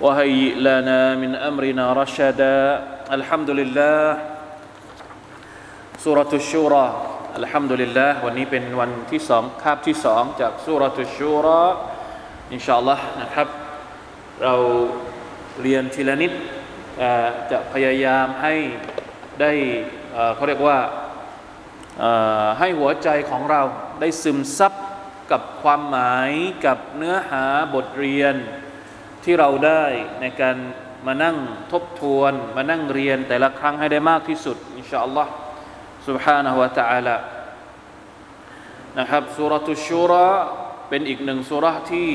وهيئ لنا من أمرنا رشدا الحمد لله سورة الشورى الحمد لله วันนี้เป็นวันที่สองคาบที่สองจากสุรตุชูรออินชาอัลลอฮ์นะครับ เราเรียนทีละนิดเอ่อจะพยายามให้ได้เอ่อเขาเรียกว่าเอ่อให้หัวใจของเราได้ซึมซับกับความหมายกับเนื้อหาบทเรียน ที่เราได้ในการมานั่งทบทวน มานั่งเรียนแต่ละครั้งให้ได้มากที่สุดอินชาอัลลอฮ์ سبحانه และ تعالى นะครับสุรตุชูรอเป็นอีกหนึ่งสุราที่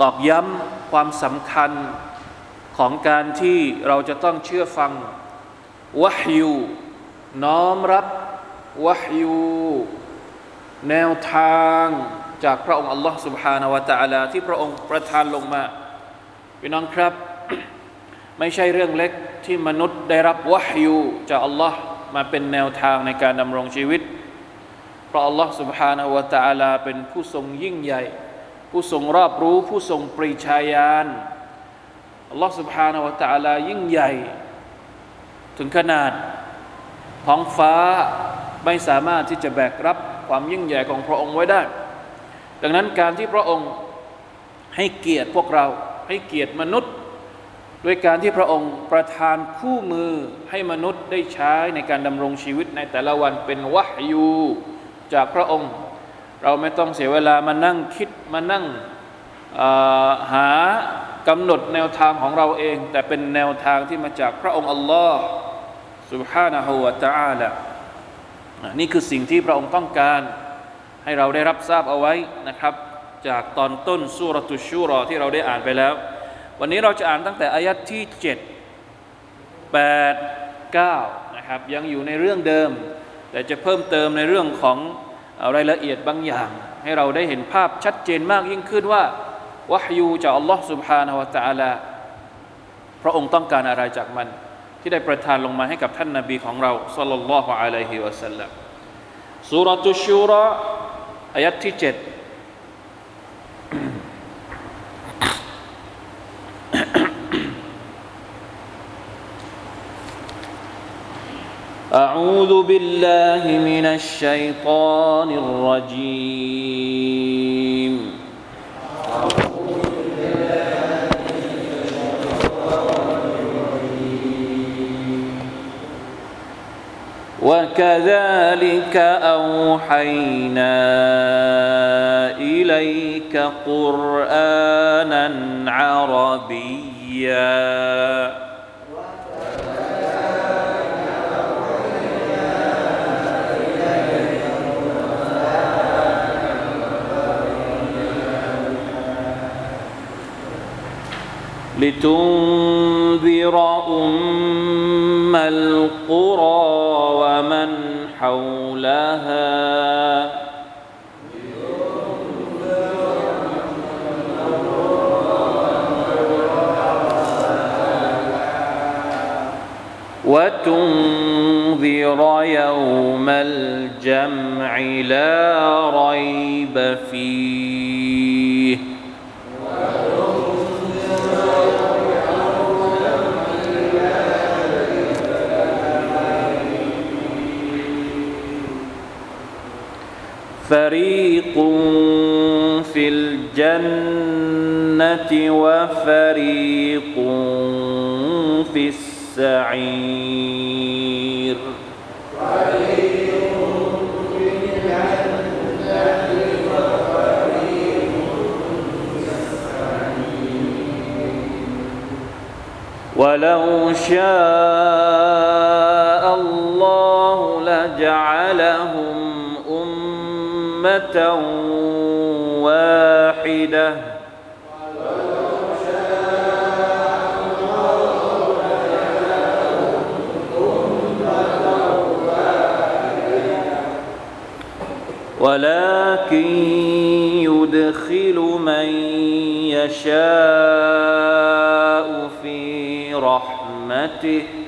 ตอกย้ำความสำคัญของการที่เราจะต้องเชื่อฟังวะฮยูน้อมรับวะฮยูแนวทางจากพระองค์อัลลอฮ์ سبحانه และ تعالى ที่พระองค์ประทานลงมา พี่น้องครับ ไม่ใช่เรื่องเล็กที่มนุษย์ได้รับวะฮยูจากอัลลอฮ์มาเป็นแนวทางในการดำรงชีวิต เพราะอัลลอฮ์ سبحانه และ تعالى เป็นผู้ทรงยิ่งใหญ่ ผู้ทรงรอบรู้ ผู้ทรงปรีชาญาณอัลลอฮ์ سبحانه และ تعالى ยิ่งใหญ่ ถึงขนาดท้องฟ้าไม่สามารถที่จะแบกรับความยิ่งใหญ่ของพระองค์ไว้ได้ ดังนั้นการที่พระองค์ให้เกียรติพวกเรา ให้เกียรติมนุษย์ ด้วยการที่พระองค์ประทานคู่มือให้มนุษย์ได้ใช้ในการดำรงชีวิตในแต่ละวันเป็นวะฮยูจากพระองค์ เราไม่ต้องเสียเวลามานั่งคิดมานั่งหากำหนดแนวทางของเราเอง แต่เป็นแนวทางที่มาจากพระองค์อัลลอฮ์ سبحانه และ تعالى นี่คือสิ่งที่พระองค์ต้องการให้เราได้รับทราบเอาไว้นะครับ จากตอนต้นสุรตุชูรอที่เราได้อ่านไปแล้ว วันนี้เราจะอ่านตั้งแต่อายัดที่ 7 8 9นะครับยังอยู่ในเรื่องเดิม แต่จะเพิ่มเติมในเรื่องของรายละเอียดบางอย่าง ให้เราได้เห็นภาพชัดเจนมากยิ่งขึ้นว่าวะฮยูจากอัลลอฮ์ سبحانه และ تعالى พระองค์ต้องการอะไรจากมัน ที่ได้ประทานลงมาให้กับท่านนาบีของเราสัลลัลลอฮุอะลัยฮิวะสัลลัมสุรตุชูรออายัดที่ 7 أعوذ بالله من الشيطان الرجيم. وكذلك أوحينا إليك قرآنا عربيا. لتنذر أم القرى ومن حولها. وتنذر يوم الجمع لا ريب فيه. فريق في الجنة وفريق في السعير ولو شاء واحدة. ولكن يدخل من يشاء في رحمته.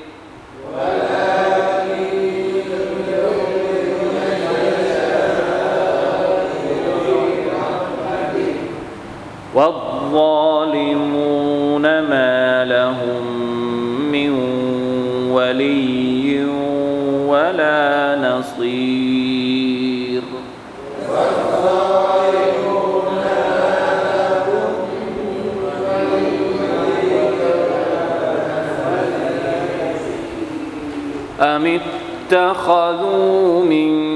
والظالمون ما لهم من ولي ولا نصير. أم اتخذوا من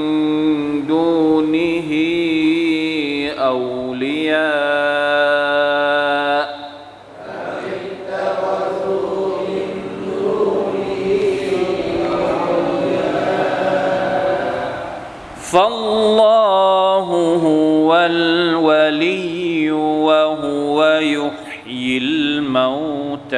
فالله هو الولي وهو يحيي الموتى.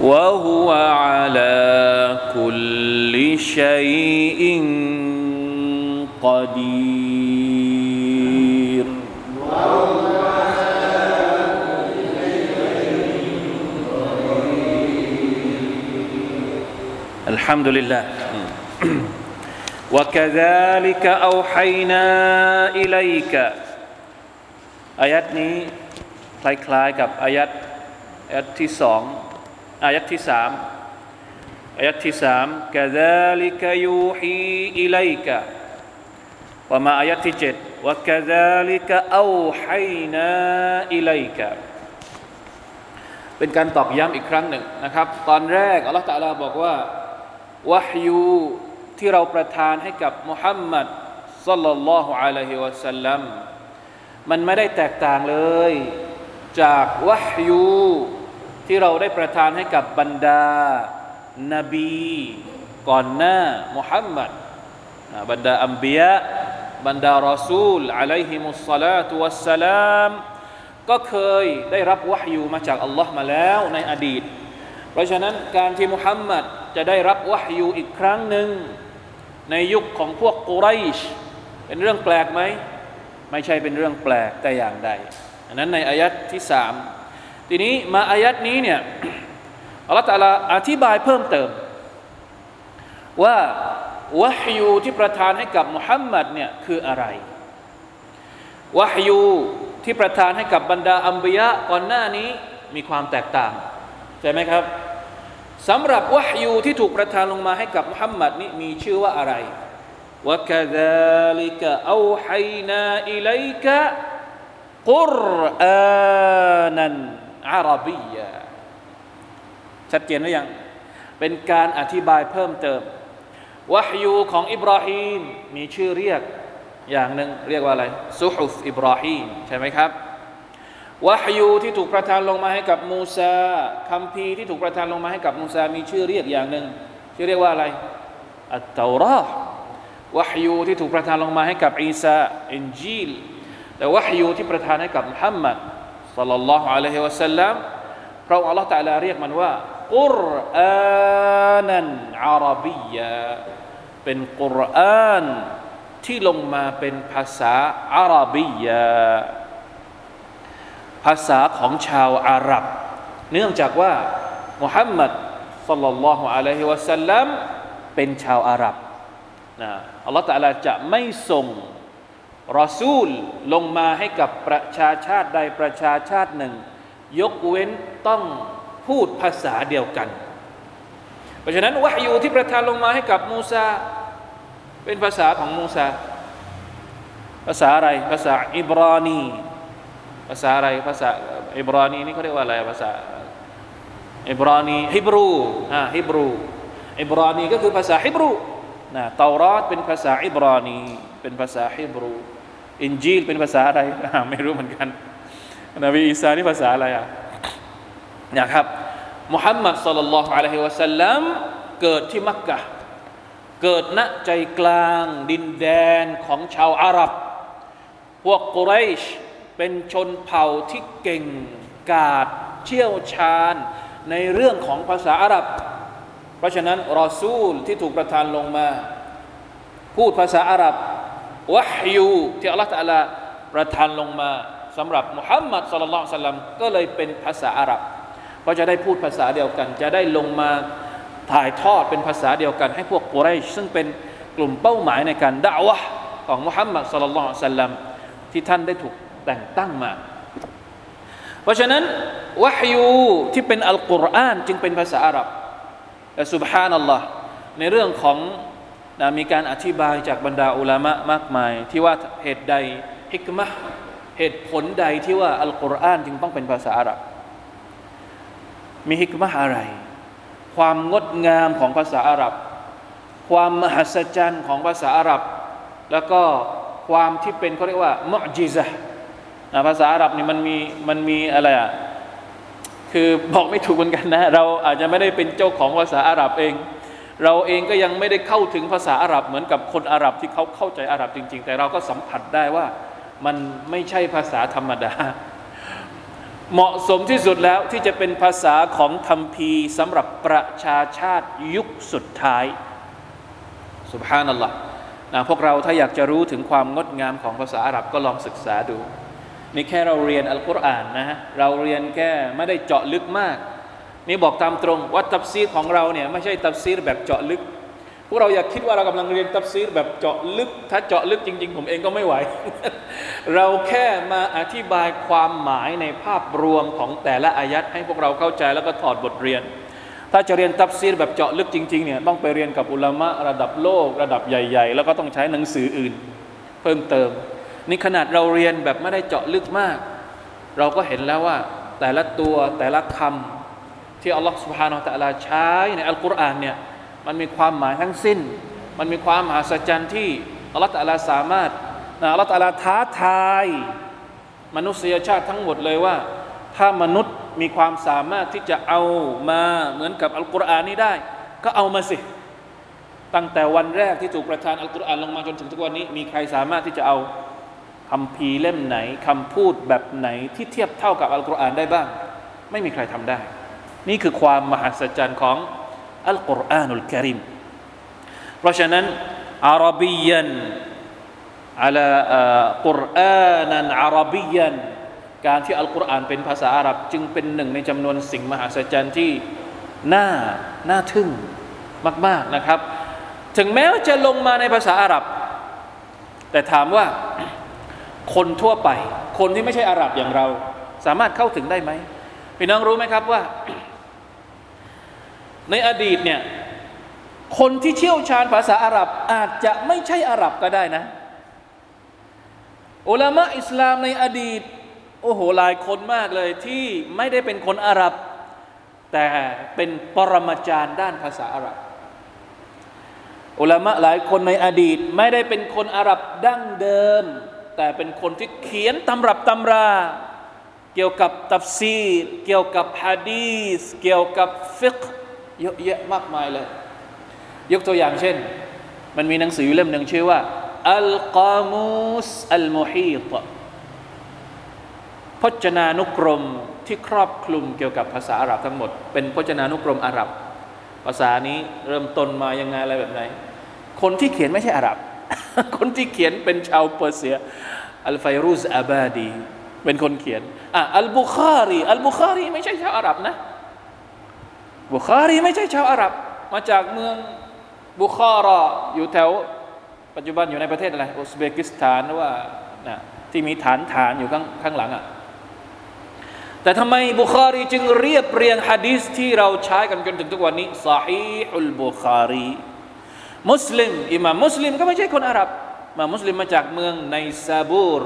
وهو على كل شيء قدير. الحمد لله وكذلك أوحينا إليك อายัดนี้คล้ายๆกับอายัดอายัดที่สองอายัดที่สามอายัดที่สามกะซาลิกยูฮีอิลัยกะว่ามาอายัดที่เจ็ดว่ากะซาลิกเอาให้นาอิลัยกะเป็นการตอกย้ำอีกครั้งหนึ่งนะครับ ตอนแรกอัลลอฮฺตะลาบอกว่า วะฮยูที่เราประทานให้กับมุฮัมมัดสัลลัลลอฮุอะลัยฮิวะสัลลัมมันไม่ได้แตกต่างเลย จากวะฮยูที่เราได้ประทานให้กับบรรดา นบี ก่อนหน้ามุฮัมมัดบรรดาอัมบียะบรรดารอซูลอะลัยฮิมุสสลาตุวัสสลามก็เคยได้รับวะฮยูมาจากอัลลอฮ์มาแล้วในอดีต เพราะฉะนั้นการที่มุฮัมมัด จะได้รับวะฮยูอีกครั้งหนึ่ง ในยุคของพวกกุไรชเป็นเรื่องแปลกไหม ไม่ใช่เป็นเรื่องแปลกแต่อย่างใด อันนั้นในอายัดที่สามทีนี้มาอายัดนี้เนี่ยอัลลอฮฺตาลาอธิบายเพิ่มเติม ว่าวะฮยูที่ประทานให้กับมุฮัมมัดเนี่ยคืออะไรวะฮยูที่ประทานให้กับบรรดาอัมบียะก่อนหน้านี้มีความแตกต่างใช่ไหมครับ สำหรับวะฮยูที่ถูกประทานลงมาให้กับมุฮัมมัดนี่มีชื่อว่าอะไรวะกะซาลิกะอูฮัยนาอิลัยกะกุรอานันอารับียะชัดเจนหรือยัง เป็นการอธิบายเพิ่มเติมวะฮยูของอิบราฮีมมีชื่อเรียกอย่างหนึ่งเรียกว่าอะไรซุฮุฟอิบราฮีมใช่ไหมครับ วะฮยูที่ถูกประทานลงมาให้กับมูซาคัมภีร์ที่ถูกประทานลงมาให้กับมูซา มีชื่อเรียกอย่างหนึ่งชื่อเรียกว่าอะไรอัตตาราห์วะฮยูที่ถูกประทานลงมาให้กับอีสาอินจีลแต่วะฮยูที่ประทานให้กับมุฮัมมัดสัลลัลลอฮุอะลัยฮิวะสัลลัมพระองค์อัลลอฮฺตะลาเรียกมันว่ากุรอานันอาราบียะเป็นกุรอานที่ลงมาเป็นภาษาอาราบียะ ภาษาของชาวอาหรับ เนื่องจากว่ามุฮัมมัดสัลลัลลอฮุอะลัยฮิวะสัลลัมเป็นชาวอาหรับนะอัลลอฮฺตะลาจะไม่ส่งรอซูลลงมาให้กับประชาชาติใดประชาชาติหนึ่ง ยกเว้นต้องพูดภาษาเดียวกัน เพราะฉะนั้นวะฮยูที่ประทานลงมาให้กับมูซาเป็นภาษาของมูซาภาษาอะไรภาษาอิบรานี ภาษาอะไรภาษาอิบรานีนี่เขาเรียกว่าอะไรภาษาอิบรานีฮิบรูอ่าฮิบรูอิบรานีก็คือภาษาฮิบรูนะเตารอดเป็นภาษาอิบรานีเป็นภาษาฮิบรูอินจีลเป็นภาษาอะไรไม่รู้เหมือนกันนบีอีสานี่ภาษาอะไรอะนะครับมุฮัมมัดสลลัลลอฮุอะลัยฮิวะสัลลัมเกิดที่มักกะเกิดณใจกลางดินแดนของชาวอาหรับ พวกกุเรช เป็นชนเผ่าที่เก่งกาจเชี่ยวชาญในเรื่องของภาษาอาหรับ เพราะฉะนั้นรอซูลที่ถูกประทานลงมา พูดภาษาอาหรับวะฮยูที่อัลลอฮฺตะลาประทานลงมาสำหรับมุฮัมมัดสุลลัลสัลลัมก็เลยเป็นภาษาอาหรับ ก็จะได้พูดภาษาเดียวกัน จะได้ลงมาถ่ายทอดเป็นภาษาเดียวกัน ให้พวกกุไรชซึ่งเป็นกลุ่มเป้าหมายในการด่าวะของมุฮัมมัดสุลลัลสัลลัมที่ท่านได้ถูก แต่งตั้งมา เพราะฉะนั้นวะฮยูที่เป็นอัลกุรอานจึงเป็นภาษาอาหรับแต่สุบฮานัลลอฮ์ในเรื่องของนะมีการอธิบายจากบรรดาอุลามะมากมาย ที่ว่าเหตุใดฮิกมะเหตุผลใดที่ว่าอัลกุรอานจึงต้องเป็นภาษาอาหรับ มีฮิกมะอะไร ความงดงามของภาษาอาหรับ ความมหัศจรรย์ของภาษาอาหรับ แล้วก็ความที่เป็นเขาเรียกว่ามุจิซะ ภาษาอาหรับนี่มันมีมันมีอะไรอะคือบอกไม่ถูกเหมือนกันนะ เราอาจจะไม่ได้เป็นเจ้าของภาษาอาหรับเอง เราเองก็ยังไม่ได้เข้าถึงภาษาอาหรับเหมือนกับคนอาหรับที่เขาเข้าใจอาหรับจริง ๆ แต่เราก็สัมผัสได้ว่ามันไม่ใช่ภาษาธรรมดา เหมาะสมที่สุดแล้วที่จะเป็นภาษาของธรรมพีสำหรับประชาชาติยุคสุดท้ายสุบฮานัลลอฮ์นะพวกเราถ้าอยากจะรู้ถึงความงดงามของภาษาอาหรับก็ลองศึกษาดู นี่แค่เราเรียนอัลกุรอานนะฮะเราเรียนแค่ไม่ได้เจาะลึกมาก นี่บอกตามตรงว่าตับซีดของเราเนี่ยไม่ใช่ตับซีดแบบเจาะลึก พวกเราอยากคิดว่าเรากำลังเรียนตับซีดแบบเจาะลึก ถ้าเจาะลึกจริง ๆ ผมเองก็ไม่ไหว เราแค่มาอธิบายความหมายในภาพรวมของแต่ละอายัดให้พวกเราเข้าใจแล้วก็ถอดบทเรียน ถ้าจะเรียนตับซีดแบบเจาะลึกจริงๆเนี่ยต้องไปเรียนกับอุลามะระดับโลก ระดับใหญ่ ๆ แล้วก็ต้องใช้หนังสืออื่น เพิ่มเติม นี่ขนาดเราเรียนแบบไม่ได้เจาะลึกมาก เราก็เห็นแล้วว่า แต่ละตัวแต่ละคำที่อัลลอฮฺสุบฮานาอัลลอฮใช้ในอัลกุรอานเนี่ยมันมีความหมายทั้งสิ้น มันมีความมหัศจรรย์ที่อัลลอฮฺตะลาสามารถอัลลอฮฺตะลาท้าทาย มนุษยชาติทั้งหมดเลยว่า ถ้ามนุษย์มีความสามารถที่จะเอามาเหมือนกับอัลกุรอานนี้ได้ ก็เอามาสิ ตั้งแต่วันแรกที่ถูกประทานอัลกุรอานลงมาจนถึงทุกวันนี้ มีใครสามารถที่จะเอา คำพีเล่มไหนคำพูดแบบไหนที่เทียบเท่ากับอัลกุรอานได้บ้าง ไม่มีใครทำได้ นี่คือความมหัศจรรย์ของอัลกุรอานุลกิริมเพราะฉะนั้นอาราบียันอัลกุรอานันอาราบียันการที่อัลกุรอานเป็นภาษาอาหรับ จึงเป็นหนึ่งในจำนวนสิ่งมหัศจรรย์ที่น่าน่าทึ่งมาก ๆนะครับ ถึงแม้ว่าจะลงมาในภาษาอาหรับ แต่ถามว่า คนทั่วไป คนที่ไม่ใช่อาหรับอย่างเรา สามารถเข้าถึงได้ไหมพี่น้องรู้ไหมครับว่า ในอดีตเนี่ยคนที่เชี่ยวชาญภาษาอาหรับอาจจะไม่ใช่อาหรับก็ได้นะอุลามะอิสลามในอดีต โอ้โหหลายคนมากเลยที่ไม่ได้เป็นคนอาหรับ แต่เป็นปรมาจารย์ด้านภาษาอาหรับอุลามะหลายคนในอดีต ไม่ได้เป็นคนอาหรับดั้งเดิม แต่เป็นคนที่เขียนตำรับตำรา เกี่ยวกับตัฟซีเกี่ยวกับฮะดีสเกี่ยวกับฟิกเยอะแยะมากมายเลย ยกตัวอย่างเช่น มันมีหนังสือเล่มหนึ่งชื่อว่าอัลกามูสอัลมุฮีตพจนานุกรมที่ครอบคลุมเกี่ยวกับภาษาอาหรับทั้งหมด เป็นพจนานุกรมอาหรับ ภาษานี้เริ่มต้นมายังไงอะไรแบบไหน คนที่เขียนไม่ใช่อาหรับ คนที่เขียนเป็นชาวเปอร์เซีย อัลไฟรูซอาบาดี เป็นคนเขียนอะอัลบุคารี อัลบุคารีไม่ใช่ชาวอาหรับนะ บุคารีไม่ใช่ชาวอาหรับ มาจากเมืองบุคารออยู่แถว ปัจจุบันอยู่ในประเทศอะไรอุซเบกิสถานว่านะที่มีฐานฐานอยู่ข้างข้างหลังอะ่ะแต่ทำไมบุคารีจึงเรียบเรียงฮะดีสที่เราใช้กันจนถึงทุกวันนี้ซาฮีอุลบุคารี มุสลิมอิหม่ามมุสลิมก็ไม่ใช่คนอาหรับมามุสลิมมาจากเมืองในซาบูร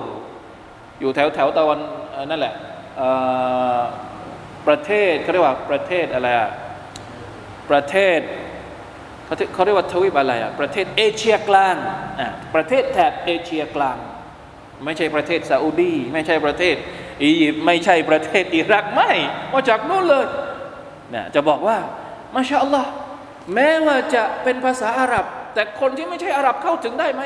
อยู่แถวแถวตะวันนั่นแหละประเทศเขาเรียกว่าประเทศอะไรอะประเทศเขาเขาเรียกว่าทวีปอะไรอะประเทศเอเชียกลางอะประเทศแถบเอเชียกลาง ไม่ใช่ประเทศซาอุดีไม่ใช่ประเทศอียิปต์ไม่ใช่ประเทศอิรักไม่มาจากนู้นเลยเนี่ยจะบอกว่ามาชาอัลลอฮ์ แม้ว่าจะเป็นภาษาอาหรับ แต่คนที่ไม่ใช่อาหรับเข้าถึงได้ไหม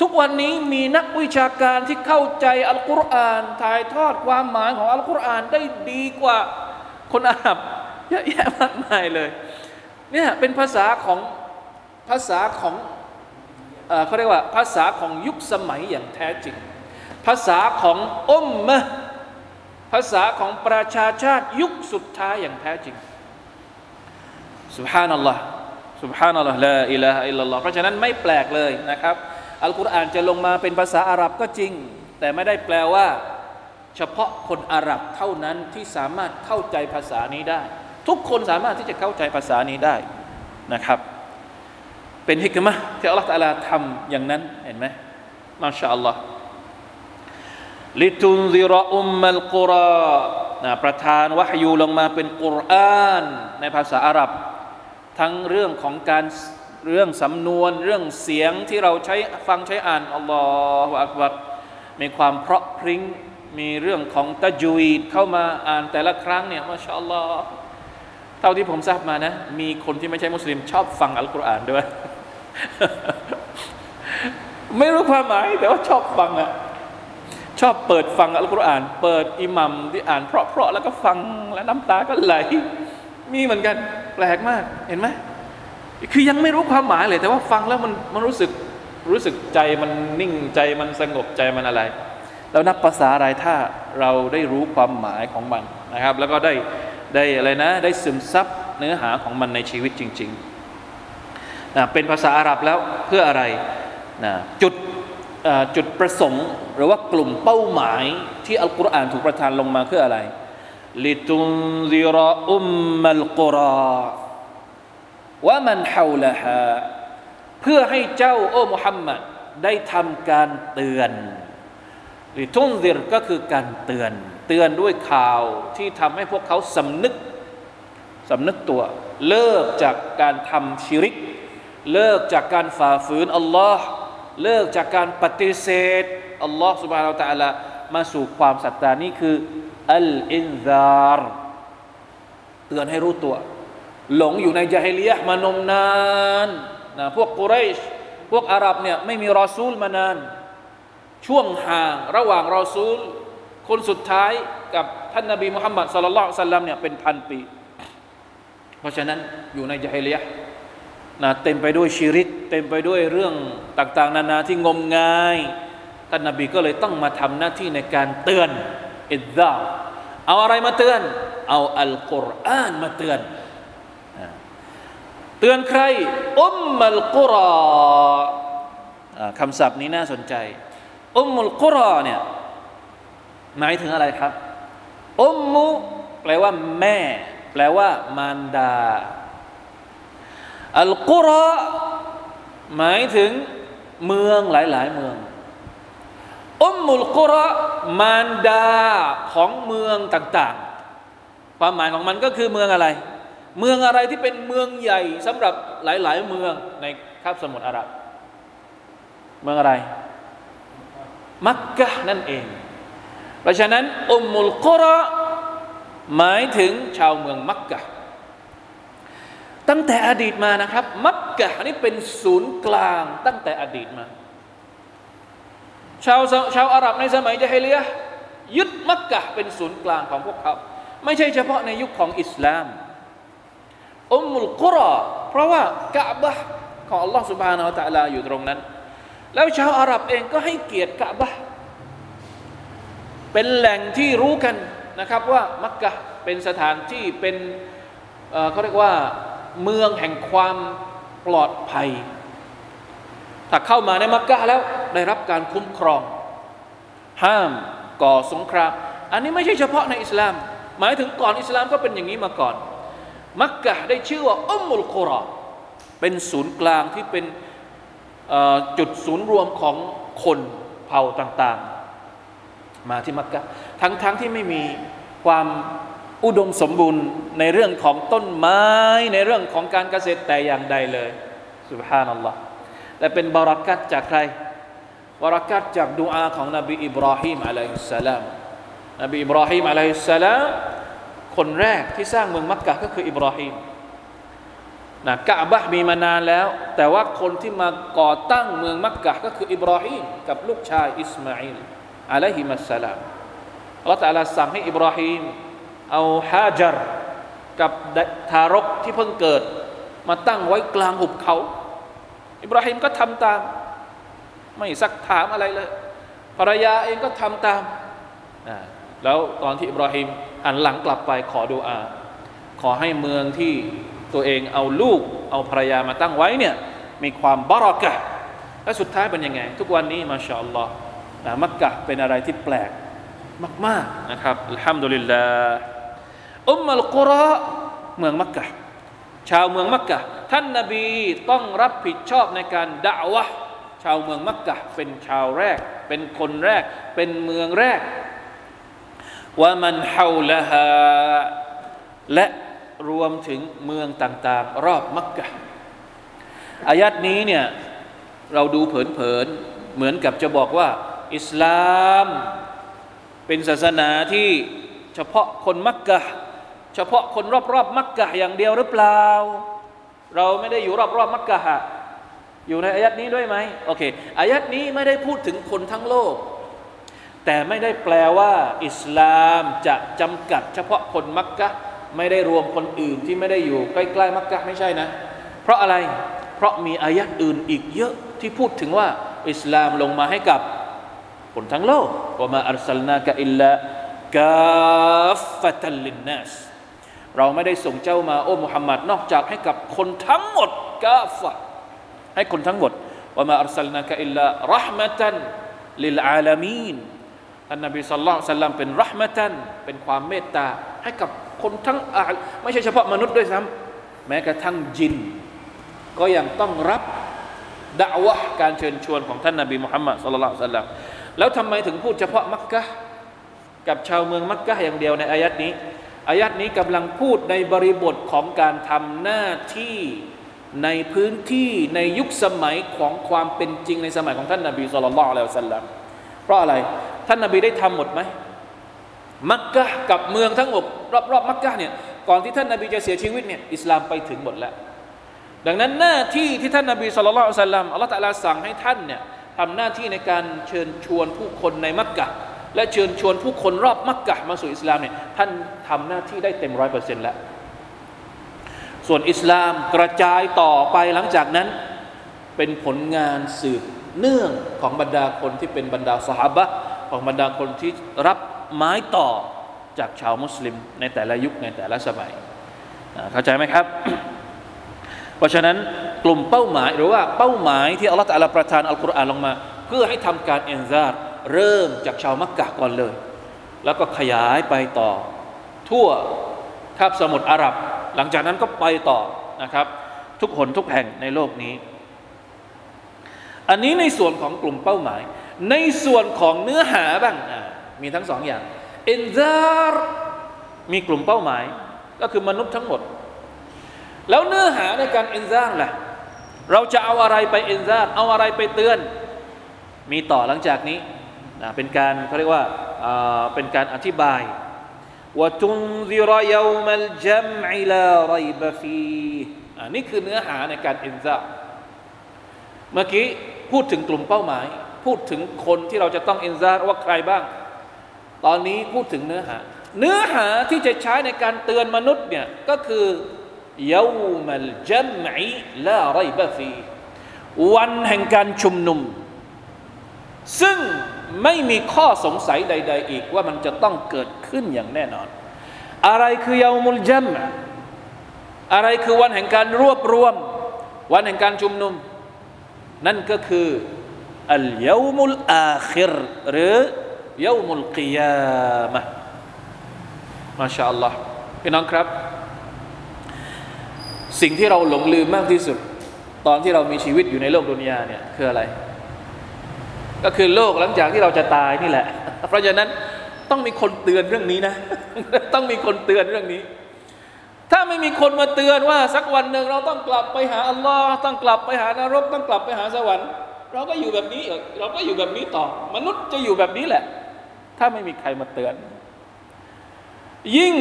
ทุกวันนี้มีนักวิชาการที่เข้าใจอัลกุรอานถ่ายทอดความหมายของอัลกุรอานได้ดีกว่าคนอาหรับเยอะแยะมากมายเลยเนี่ยเป็นภาษาของภาษาของเขาเรียกว่าภาษาของยุคสมัยอย่างแท้จริง ภาษาของอุมมะภาษาของประชาชาติยุคสุดท้ายอย่างแท้จริง สุบฮานัลลอฮ์สุบฮานัลลอฮ์ละอิลาฮะอิลลัลลอฮ์เพราะฉะนั้นไม่แปลกเลยนะครับ อัลกุรอานจะลงมาเป็นภาษาอาหรับก็จริง แต่ไม่ได้แปลว่า เฉพาะคนอาหรับเท่านั้นที่สามารถเข้าใจภาษานี้ได้ ทุกคนสามารถที่จะเข้าใจภาษานี้ได้นะครับ เป็นฮิกมะที่อัลลอฮฺตาลาทำอย่างนั้นเห็นไหมมาชาอัลลอฮ์ลิตุนซิรอุมมัลกุรอะประทานวะฮยูลงมาเป็นกุรอานในภาษาอาหรับ ทั้งเรื่องของการเรื่องสำนวน เรื่องเสียงที่เราใช้ฟังใช้อ่านอัลลอฮฺอักบัรมีความเพราะพริ้งมีเรื่องของตะจุยดเข้ามาอ่านแต่ละครั้งเนี่ยมาชาอัลลอฮ์เท่าที่ผมทราบมานะ มีคนที่ไม่ใช่มุสลิมชอบฟังอัลกุรอานด้วย ไม่รู้ความหมาย แต่ว่าชอบฟังอะชอบเปิดฟังอัลกุรอาน เปิดอิหมัมที่อ่านเพราะๆแล้วก็ฟังแล้วน้ำตาก็ไหล มีเหมือนกัน แปลกมากเห็นไหมคือยังไม่รู้ความหมายเลย แต่ว่าฟังแล้วมันมันรู้สึกรู้สึกใจมันนิ่งใจมันสงบใจมันอะไร แล้วนับภาษาอะไรถ้าเราได้รู้ความหมายของมันนะครับ แล้วก็ได้ได้อะไรนะ ได้ซึมซับเนื้อหาของมันในชีวิตจริงๆนะเป็นภาษาอาหรับแล้วเพื่ออะไรนะจุดจุดประสงค์ หรือว่ากลุ่มเป้าหมายที่อัลกุรอานถูกประทานลงมาเพื่ออะไร ลิตุนซิรออุมมัลกุรอว่ามันฮาวละาเพื่อให้เจ้าโอ้มุฮัมมัดได้ทำการเตือนหรือทุนงซิรก็คือการเตือน เตือนด้วยข่าวที่ทำให้พวกเขาสำนึกสำนึกตัว เลิกจากการทำชิริก เลิกจากการฝ่าฝืนอัลลอฮ์เลิกจากการปฏิเสธอัลลอฮ์สุบฮานาอัลลอฮฺมาสู่ความศรัทธานี่คือ อัลอินซารเตือนให้รู้ตัว หลงอยู่ในจาฮิลียะมานมนานนะพวกกุเรช พวกอาหรับเนี่ยไม่มีรอซูลมานาน ช่วงห่างระหว่างรอซูล คนสุดท้ายกับท่านนบีมุฮัมมัดสุลลัลสัลลัมเนี่ยเป็นพันปี เพราะฉะนั้นอยู่ในจาฮิลียะนะเต็มไปด้วยชีริตเต็มไปด้วยเรื่องต่าง ๆ นานาที่งมงายท่านนบีก็เลยต้องมาทำหน้าที่ในการเตือน อิดดาเอาอะไรมาเตือน เอาอัลกุรอานมาเตือน เตือนใครอุมมัลกุรอคำศัพท์นี้น่าสนใจ อุมมุลกุรอเนี่ยหมายถึงอะไรครับ อุมมุแปลว่าแม่ แปลว่ามารดา อัลกุรอหมายถึงเมืองหลาย ๆ เมือง อุมมุลกุรอมารดาของเมืองต่างๆ ความหมายของมันก็คือเมืองอะไร เมืองอะไรที่เป็นเมืองใหญ่สำหรับหลายๆ เมืองในคาบสมุทรอาหรับ เมืองอะไร มักกะนั่นเอง เพราะฉะนั้นอุมมุลกุรอหมายถึงชาวเมืองมักกะตั้งแต่อดีตมานะครับ มักกะนี่เป็นศูนย์กลางตั้งแต่อดีตมา ชาวชาวอาหรับในสมัยจะให้เลียยึดมักกะเป็นศูนย์กลางของพวกเขา ไม่ใช่เฉพาะในยุคของอิสลามอุมุลกุรอเพราะว่ากะบะของอัลลอฮ์สุบฮานาอัลตะลาอยู่ตรงนั้น แล้วชาวอาหรับเองก็ให้เกียรติกะบะเป็นแหล่งที่รู้กันนะครับว่ามักกะเป็นสถานที่เป็นเขาเรียกว่าเมืองแห่งความปลอดภัย ถ้าเข้ามาในมักกะแล้ว ได้รับการคุ้มครอง ห้ามก่อสงคราม อันนี้ไม่ใช่เฉพาะในอิสลาม หมายถึงก่อนอิสลามก็เป็นอย่างนี้มาก่อน มักกะได้ชื่อว่าอุมมุลกุรอเป็นศูนย์กลางที่เป็นจุดศูนย์รวมของคนเผ่าต่างๆ มาที่มักกะทั้งๆทที่ไม่มีความอุดมสมบูรณ์ในเรื่องของต้นไม้ในเรื่องของการเกษตรแต่อย่างใดเลยสุบฮานัลลอฮ์แต่เป็นบารักัตจากใคร บารักัตจากดูอาของนบีอิบราฮิมอะลัยฮิสสลามนบีอิบราฮิมอะลัยฮิสสลามคนแรกที่สร้างเมืองมักกะก็คืออิบราฮิมนะกะบะมีมานานแล้ว แต่ว่าคนที่มาก่อตั้งเมืองมักกะก็คืออิบราฮิมกับลูกชายอิสมาอิลอะลัยฮิมัสสลามอัลลอฮฺตะลาสั่งให้อิบราฮิมเอาฮาจารกับทารกที่เพิ่งเกิด มาตั้งไว้กลางหุบเขา อิบราฮิมก็ทำตาม ไม่สักถามอะไรเลย ภรรยาเองก็ทำตาม แล้วตอนที่อิบราฮิมหันหลังกลับไปขอดูอา ขอให้เมืองที่ตัวเองเอาลูก เอาภรรยามาตั้งไว้เนี่ยมีความบารักะและสุดท้ายเป็นยังไง ทุกวันนี้มาชาอัลลอฮ์มักกะเป็นอะไรที่แปลกมากๆนะครับอัลฮัมดุลิลลาห์อุมมัลกุรอเมืองมักกะชาวเมืองมักกะท่านนาบีต้องรับผิดชอบในการด่าวะ ชาวเมืองมักกะเป็นชาวแรก เป็นคนแรก เป็นเมืองแรกว่ามันฮาละฮาและรวมถึงเมืองต่างๆ รอบมักกะอายัดนี้เนี่ยเราดูเผินๆเหมือนกับจะบอกว่า อิสลาม เป็นศาสนาที่เฉพาะคนมักกะเฉพาะคนรอบๆมักกะอย่างเดียวหรือเปล่า เราไม่ได้อยู่รอบๆมักกะ อยู่ในอายัดนี้ด้วยไหมโอเคอายัดนี้ไม่ได้พูดถึงคนทั้งโลก แต่ไม่ได้แปลว่า อิสลามจะจำกัดเฉพาะคนมักกะไม่ได้รวมคนอื่นที่ไม่ได้อยู่ใกล้ๆมักกะไม่ใช่นะ เพราะอะไรเพราะมีอายัดอื่นอีกเยอะที่พูดถึงว่าอิสลามลงมาให้กับคนทั้งโลกว่ามาอัลสลนากะอิลลากาฟตัลลินนัสเราไม่ได้ส่งเจ้ามาโอ้มุฮัมมัดนอกจากให้กับคนทั้งหมดกาฟะ ให้คนทั้งหมดว่ามาอัลสลนากะอิลลารหมตันลิลอาลามีนท่านนบีสัลลัลสัลลัมเป็นรหมตันเป็นความเมตตา ให้กับคนทั้งอาไม่ใช่เฉพาะมนุษย์ด้วยซ้ำแม้กระทั่งจิน ก็ยังต้องรับด่าวะการเชิญชวนของท่านนบีมุฮัมมัดสัลลัลลสัลลัมแล้วทำไมถึงพูดเฉพาะมักกะกับชาวเมืองมักกะอย่างเดียวในอายัดนี้อายัดนี้กำลังพูดในบริบทของการทำหน้าที่ ในพื้นที่ในยุคสมัยของความเป็นจริงในสมัยของท่านนาบีสุลต่านละอัลสัลลัมเพราะอะไร ท่านนาบีได้ทำหมดไหมมักกะกับเมืองทั้งหมดรอบๆมักกะเนี่ยก่อนที่ท่านนาบีจะเสียชีวิตเนี่ยอิสลามไปถึงหมดแล้ว ดังนั้นหน้าที่ที่ท่านนาบีสุลต่านสัลลัมอัลลอฮฺตะลาสั่งให้ท่านเนี่ยทำหน้าที่ในการเชิญชวนผู้คนในมักกะและเชิญชวนผู้คนรอบมักกะมาสู่อิสลามเนี่ยท่านทำหน้าที่ได้เต็มร้อยเปอร์เซ็นต์แล้ว ส่วนอิสลามกระจายต่อไปหลังจากนั้น เป็นผลงานสืบเนื่องของบรรดาคนที่เป็นบรรดาสหบะของบรรดาคนที่รับไม้ต่อจากชาวมุสลิมในแต่ละยุคในแต่ละสมัยเข้าใจไหมครับ เพราะฉะนั้นกลุ่มเป้าหมายหรือว่าเป้าหมายที่อัลลอฮฺตะลประทานอัลกุรอานลงมา เพื่อให้ทำการเอนซาร์เริ่มจากชาวมักกะก่อนเลย แล้วก็ขยายไปต่อ ทั่วคาบสมุทรอาหรับ หลังจากนั้นก็ไปต่อนะครับ ทุกหนทุกแห่งในโลกนี้ อันนี้ในส่วนของกลุ่มเป้าหมาย ในส่วนของเนื้อหาบ้างมีทั้งสองอย่าง إنذار มีกลุ่มเป้าหมาย ก็คือมนุษย์ทั้งหมด แล้วเนื้อหาในการ إنذار ล่ะเราจะเอาอะไรไป إنذار เอาอะไรไปเตือน มีต่อหลังจากนี้นะเป็นการเขาเรียกว่าเป็นการอธิบาย ว่า تنذر يوم الجمع لا ريب فيه นี่คือเนื้อหาในการอินซาเมื่อกี้พูดถึงกลุ่มเป้าหมาย พูดถึงคนที่เราจะต้องอินซาว่าใครบ้าง ตอนนี้พูดถึงเนื้อหา เนื้อหาที่จะใช้ในการเตือนมนุษย์เนี่ยก็คือيوم الجمع لا ريب فيه วันแห่งการชุมนุม ซึ่ง ไม่มีข้อสงสัยใด ๆ อีกว่ามันจะต้องเกิดขึ้นอย่างแน่นอน อะไรคือเยามุลจัมอะไรคือวันแห่งการรวบรวม วันแห่งการชุมนุม นั่นก็คืออัลยามุลอาคิรหรือยามุลกิยามะมาชาอัลลอฮ์พี่น้องครับ สิ่งที่เราหลงลืมมากที่สุด ตอนที่เรามีชีวิตอยู่ในโลกดุนยาเนี่ยคืออะไร ก็คือโลกหลังจากที่เราจะตายนี่แหละ เพราะฉะนั้นต้องมีคนเตือนเรื่องนี้นะ ต้องมีคนเตือนเรื่องนี้ ถ้าไม่มีคนมาเตือนว่าสักวันหนึ่งเราต้องกลับไปหาอัลลอฮ์ต้องกลับไปหานรก ต้องกลับไปหาสวรรค์เราก็อยู่แบบนี้เราก็อยู่แบบนี้ต่อ มนุษย์จะอยู่แบบนี้แหละ ถ้าไม่มีใครมาเตือน ยิ่ง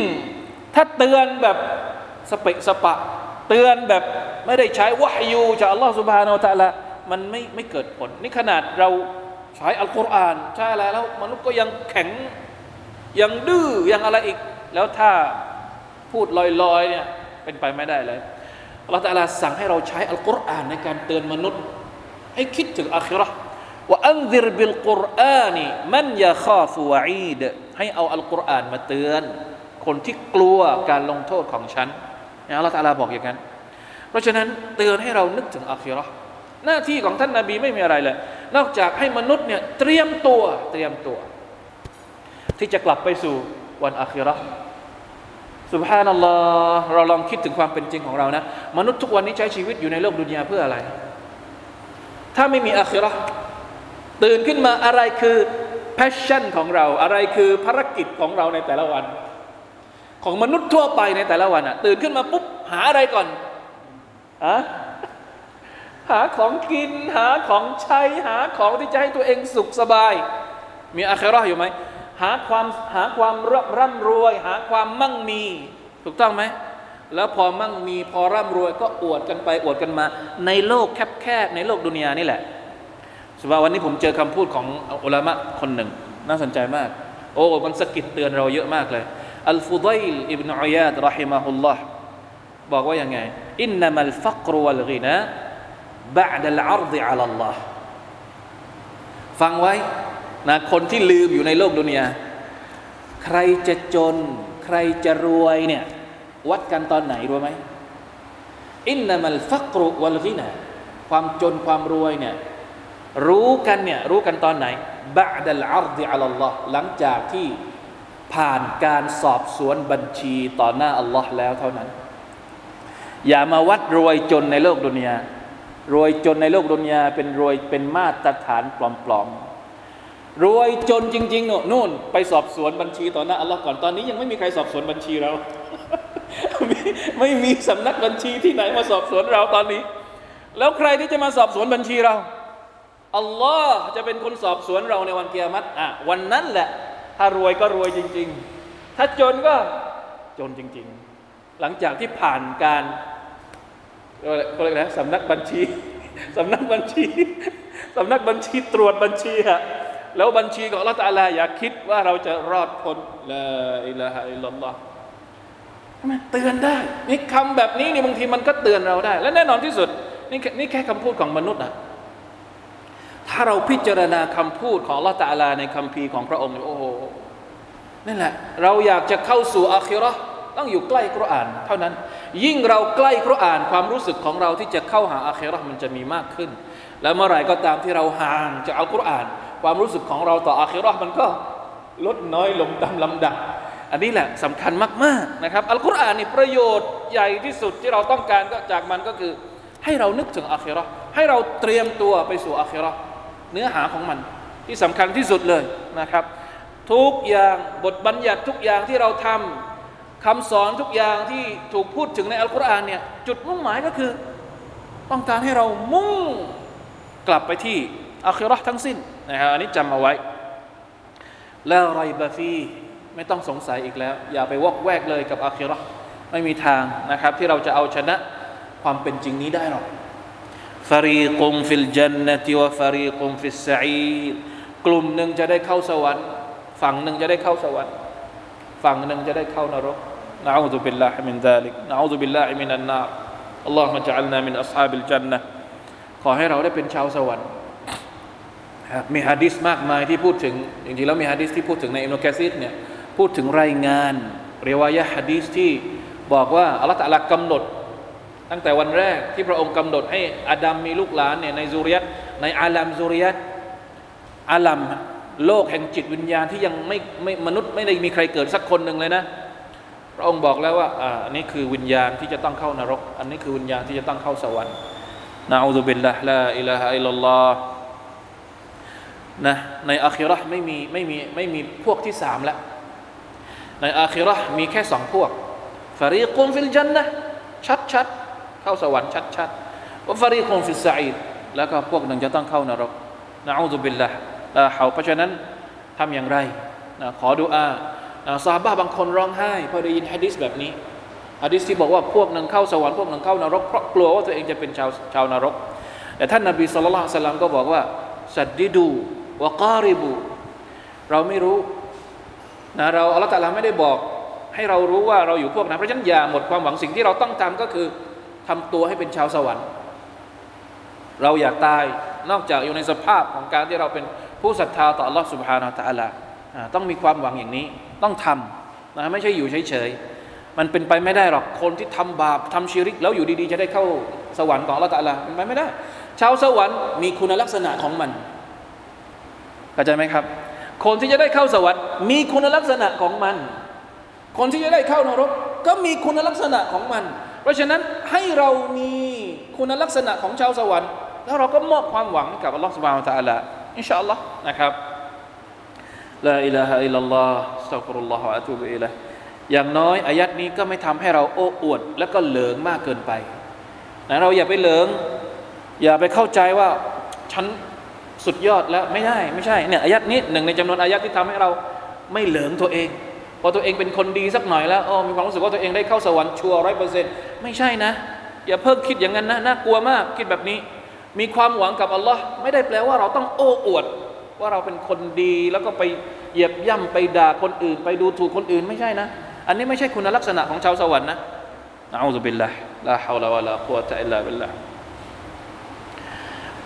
ถ้าเตือนแบบสเปะสปะ เตือนแบบไม่ได้ใช้วะฮยูจากอัลลอฮ์สุบฮานาอัลตะละมันไม่ไม่เกิดผล นี่ขนาดเรา ใช้อัลกุรอานใช่อะไรแล้วมนุษย์ก็ยังแข็งยังดื้อยังอะไรอีก แล้วถ้าพูดลอยๆเนี่ยเป็นไปไม่ได้เลยอัลลอฮฺตะลาสั่งให้เราใช้อัลกุรอานในการเตือนมนุษย์ ให้คิดถึงอาคิราว่าอันซิรบิลกุรอานีมันยาคาฟูอีดให้เอาอัลกุรอานมาเตือน คนที่กลัวการลงโทษของฉันอัลลอฮฺตะลาบอกอย่างนั้น เพราะฉะนั้นเตือนให้เรานึกถึงอาคิราะ หน้าที่ของท่านนาบีไม่มีอะไรเลย นอกจากให้มนุษย์เนี่ยเตรียมตัวเตรียมตัว ที่จะกลับไปสู่วันอาคิราะห์สุบฮานัลลอฮ์เราลองคิดถึงความเป็นจริงของเรานะ มนุษย์ทุกวันนี้ใช้ชีวิตอยู่ในโลกดุนยาเพื่ออะไร ถ้าไม่มีอาคิราะห์ตื่นขึ้นมาอะไรคือ passion ของเรา อะไรคือภารกิจของเราในแต่ละวัน ของมนุษย์ทั่วไปในแต่ละวันอะตื่นขึ้นมาปุ๊บหาอะไรก่อนอะ หาของกิน หาของใช้ หาของที่จะให้ตัวเองสุขสบาย มีอาคราะอยู่ไหมหาความหาความร่ำรวย หาความมั่งมี ถูกต้องไหมแล้วพอมั่งมีพอร่ำรวยก็อวดกันไปอวดกันมา ในโลกแคบๆในโลกดุนยานี่แหละสมมติวันนี้ผมเจอคำพูดของอุลามะคนหนึ่ง น่าสนใจมาก โอ้มันสะกิดเตือนเราเยอะมากเลยอัลฟุดัยลอิบนอัยาดรหิมะฮุลลอฮ์บอกว่าอยังไงอินนามัลฟักรวัลกินะ บะดัลอาร์ฎอัลลอฮ์ฟังไว้นะคนที่ลืมอยู่ในโลกดุนยาใครจะจน ใครจะรวยเนี่ย วัดกันตอนไหนรู้ไหมอินนามัลฟักรุวัลกินะความจนความรวยเนี่ยรู้กันเนี่ยรู้กันตอนไหนบะดัลอาร์ฎอัลลอฮ์หลังจากที่ผ่านการสอบสวนบัญชีต่อหน้าอัลลอฮ์แล้วเท่านั้น อย่ามาวัดรวยจนในโลกดุนยา รวยจนในโลกดุนยาเป็นรวยเป็นมาตรฐานปลอมๆ รวยจนจริงๆโน่นู่นไปสอบสวนบัญชีต่อหน้าอัลลอฮ์ก่อนตอนนี้ยังไม่มีใครสอบสวนบัญชีเรา ไม่มีสำนักบัญชีที่ไหนมาสอบสวนเราตอนนี้ แล้วใครที่จะมาสอบสวนบัญชีเราอัลลอฮ์จะเป็นคนสอบสวนเราในวันเกียรติอะวันนั้นแหละ ถ้ารวยก็รวยจริง ๆ ถ้าจนก็จนจริง ๆ หลังจากที่ผ่านการ ก็เรียกนะสำนักบัญชีสำนักบัญชีสำนักบัญชีตรวจบัญชีฮะแล้วบัญชีของละตาลาอย่าคิดว่าเราจะรอดพ้นละอิละฮะอิลลัลลอฮ์เตือนได้นี่คำแบบนี้นี่บางทีมันก็เตือนเราได้ และแน่นอนที่สุดนี่นี่แค่คำพูดของมนุษย์อะถ้าเราพิจารณาคำพูดของละตาลาในคำพีของพระองค์โอ้โหนั่นแหละ เราอยากจะเข้าสู่อาคิรอ ต้องอยู่ใกล้กุรอาน เท่านั้น ยิ่งเราใกล้กุรอานความรู้สึกของเราที่จะเข้าหาอาคิรอมันจะมีมากขึ้น แล้วเมื่อไหร่ก็ตามที่เราห่างจากอัลกุรอาน ความรู้สึกของเราต่ออาคิรอมันก็ลดน้อยลงตามลำดับ อันนี้แหละสำคัญมากๆนะครับอัลกุรอานนี่ประโยชน์ใหญ่ที่สุดที่เราต้องการก็จากมันก็คือ ให้เรานึกถึงอาคิรอให้เราเตรียมตัวไปสู่อาคิรอเนื้อหาของมันที่สำคัญที่สุดเลยนะครับ ทุกอย่างบทบัญญัติทุกอย่างที่เราทำ คำสอนทุกอย่างที่ถูกพูดถึงในอัลกุรอานเนี่ยจุดมุ่งหมายก็คือ ต้องการให้เรามุ่งกลับไปที่ آخرة ทั้งสิ้นนะครับอันนี้จำเอาไว้ لا ريب فيه ไม่ต้องสงสัยอีกแล้ว อย่าไปวอกแวกเลยกับ آخرة ไม่มีทางนะครับ ที่เราจะเอาชนะความเป็นจริงนี้ได้หรอกفريق في الجنة وفريق في السعير กลุ่มหนึ่งจะได้เข้าสวรรค์ ฝั่งหนึ่งจะได้เข้าสวรรค์ ฝั่งหนึ่งจะได้เข้านรก نعوذ بالله من ذلك نعوذ بالله من النار اللهم اجعلنا من أصحاب الجنة ขอให้เราได้เป็นชาวสวรรค์มีฮะดิษมากมายที่พูดถึงจริงๆแล้วมีฮะดิษที่พูดถึงในอิบนุกะซีรเนี่ยพูดถึงรายงานเรียกว่ายะฮะดิษที่บอกว่าอัลลอฮฺตะลากำหนด ตั้งแต่วันแรกที่พระองค์กำหนดให้อาดัมมีลูกหลานเนี่ยใน ذرية ใน عالم ذرية عالم โลกแห่งจิตวิญญาณที่ยังไม่ไม่มนุษย์ไม่ได้มีใครเกิดสักคนหนึ่งเลยนะ พระองค์บอกแล้วว่าอ่าอันนี้คือวิญญาณที่จะต้องเข้านรก อันนี้คือวิญญาณที่จะต้องเข้าสวรรค์نعوذ بالله لا إله إلا الله นะใน آخرة ไม่มีไม่มีไม่มีพวกที่สามแล้วใน آخرة มีแค่สองพวก فريق في الجنة ชัดชัดเข้าสวรรค์ชัดชัดว่าفريق في السعير แล้วก็พวกหนึ่งจะต้องเข้านรกนะอูซุบิลละลาเขาเพราะฉะนั้นทำอย่างไรนะขอดุอา ซาบะบางคนร้องไห้พอได้ยินฮะดิษแบบนี้ฮะดิษที่บอกว่าพวกหนึ่งเข้าสวรรค์พวกหนึ่งเข้านรกเพราะกลัวว่าตัวเองจะเป็นชาวชาวนรก แต่ท่านนบีสุลต่านสลัมก็บอกว่าสัดดิดูวะการิบูเราไม่รู้นะเราอัลลอฮฺตะลาไม่ได้บอก ให้เรารู้ว่าเราอยู่พวกนั้นเพราะฉะนั้นอย่าหมดความหวังสิ่งที่เราต้องทำก็คือทำตัวให้เป็นชาวสวรรค์ เราอยากตายนอกจากอยู่ในสภาพของการที่เราเป็นผู้ศรัทธาต่อ Allah سبحانه และ تعالى ต้องมีความหวังอย่างนี้ต้องทำนะไม่ใช่อยู่เฉยๆ มันเป็นไปไม่ได้หรอกคนที่ทำบาปทำชีริก แล้วอยู่ดีๆ จะได้เข้าสวรรค์ของ Allah ตะลาเป็นไปไม่ได้ ชาวสวรรค์มีคุณลักษณะของมันเข้าใจไหมครับ คนที่จะได้เข้าสวรรค์ มีคุณลักษณะของมัน คนที่จะได้เข้านรก ก็มีคุณลักษณะของมัน เพราะฉะนั้นให้เรามีคุณลักษณะของชาวสวรรค์ แล้วเราก็มอบความหวังกับอัลลอฮฺสุบานตะอัลลอฮอินชาอัลลอฮ์นะครับ ลาอิลาฮะอิลลัลลอฮ์สัตักรุลลอฮฺอะตูบิอิลัยอย่างน้อยอายัดนี้ก็ไม่ทำให้เราโอ้อวด และก็เหลิงมากเกินไปนะเราอย่าไปเหลิง อย่าไปเข้าใจว่าฉันสุดยอดแล้วไม่ได้ไม่ใช่เนี่ยอายัดนี้หนึ่งในจำนวนอายัดที่ทำให้เราไม่เหลิงตัวเองพอตัวเองเป็นคนดีสักหน่อยแล้วอ๋อมีความรู้สึกว่าตัวเองได้เข้าสวรรค์ชัวร์ร้อยเปอร์เซ็นต์ไม่ใช่นะ อย่าเพิ่งคิดอย่างนั้นนะน่ากลัวมากคิดแบบนี้ มีความหวังกับอัลลอฮ์ไม่ได้แปลว่าเราต้องโอ้อวด ว่าเราเป็นคนดีแล้วก็ไปเหยียบย่ำไปด่าคนอื่น ไปดูถูกคนอื่นไม่ใช่นะ อันนี้ไม่ใช่คุณลักษณะของชาวสวรรค์นะนะอูซุบิลละลาฮาวลาวะลากุวะตะอิลลาบิลละ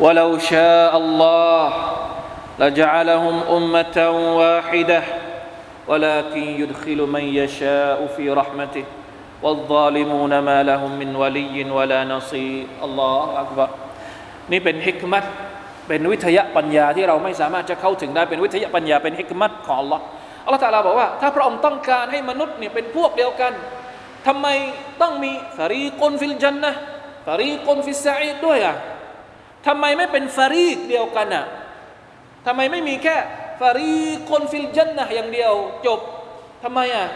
ولو شاء الله لجعلهم أمة واحدة ولكن يدخل من يشاء في رحمته والظالمون ما لهم من ولي ولا نصير الله أكبر นี่เป็นฮิกมัต เป็นวิทยาปัญญาที่เราไม่สามารถจะเข้าถึงได้เป็นวิทยาปัญญาเป็นฮิกมัตของ Allah อัลลอฮฺตาลาบอกว่าถ้าพระองค์ต้องการให้มนุษย์เนี่ยเป็นพวกเดียวกันทำไมต้องมี فريق في الجنة فريق في السعير ด้วยอะทำไมไม่เป็นฟารีกเดียวกันอะทำไมไม่มีแค่ฟารีคนฟิลจันนะอย่างเดียวจบทำไมอะ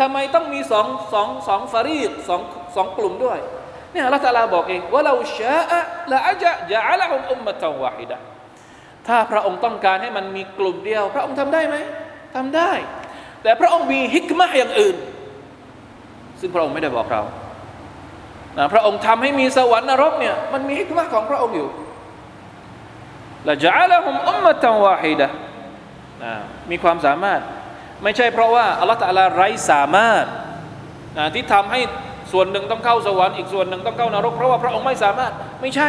ทำไมต้องมีสองสองสองฟารีกสองสองกลุ่มด้วย เนี่ยอัลลอฮฺตาลาบอกเองว่าเราชาอะละอาจะจะอัลฮุมอุมมะตวาฮิดะถ้าพระองค์ต้องการให้มันมีกลุ่มเดียว พระองค์ทำได้ไหมทำได้ แต่พระองค์มีฮิกมะอย่างอื่น ซึ่งพระองค์ไม่ได้บอกเรานะพระองค์ทำให้มีสวรรค์นรกเนี่ยมันมีฮิกมะของพระองค์อยู่ละจะอัลฮุมอุมมะตวาฮิดะนะมีความสามารถ ไม่ใช่เพราะว่าอัลลอฮฺตะลาไร้สามารถนะที่ทำให้ ส่วนหนึ่งต้องเข้าสวรรค์อีกส่วนหนึ่งต้องเข้านรก เพราะว่าพระองค์ไม่สามารถไม่ใช่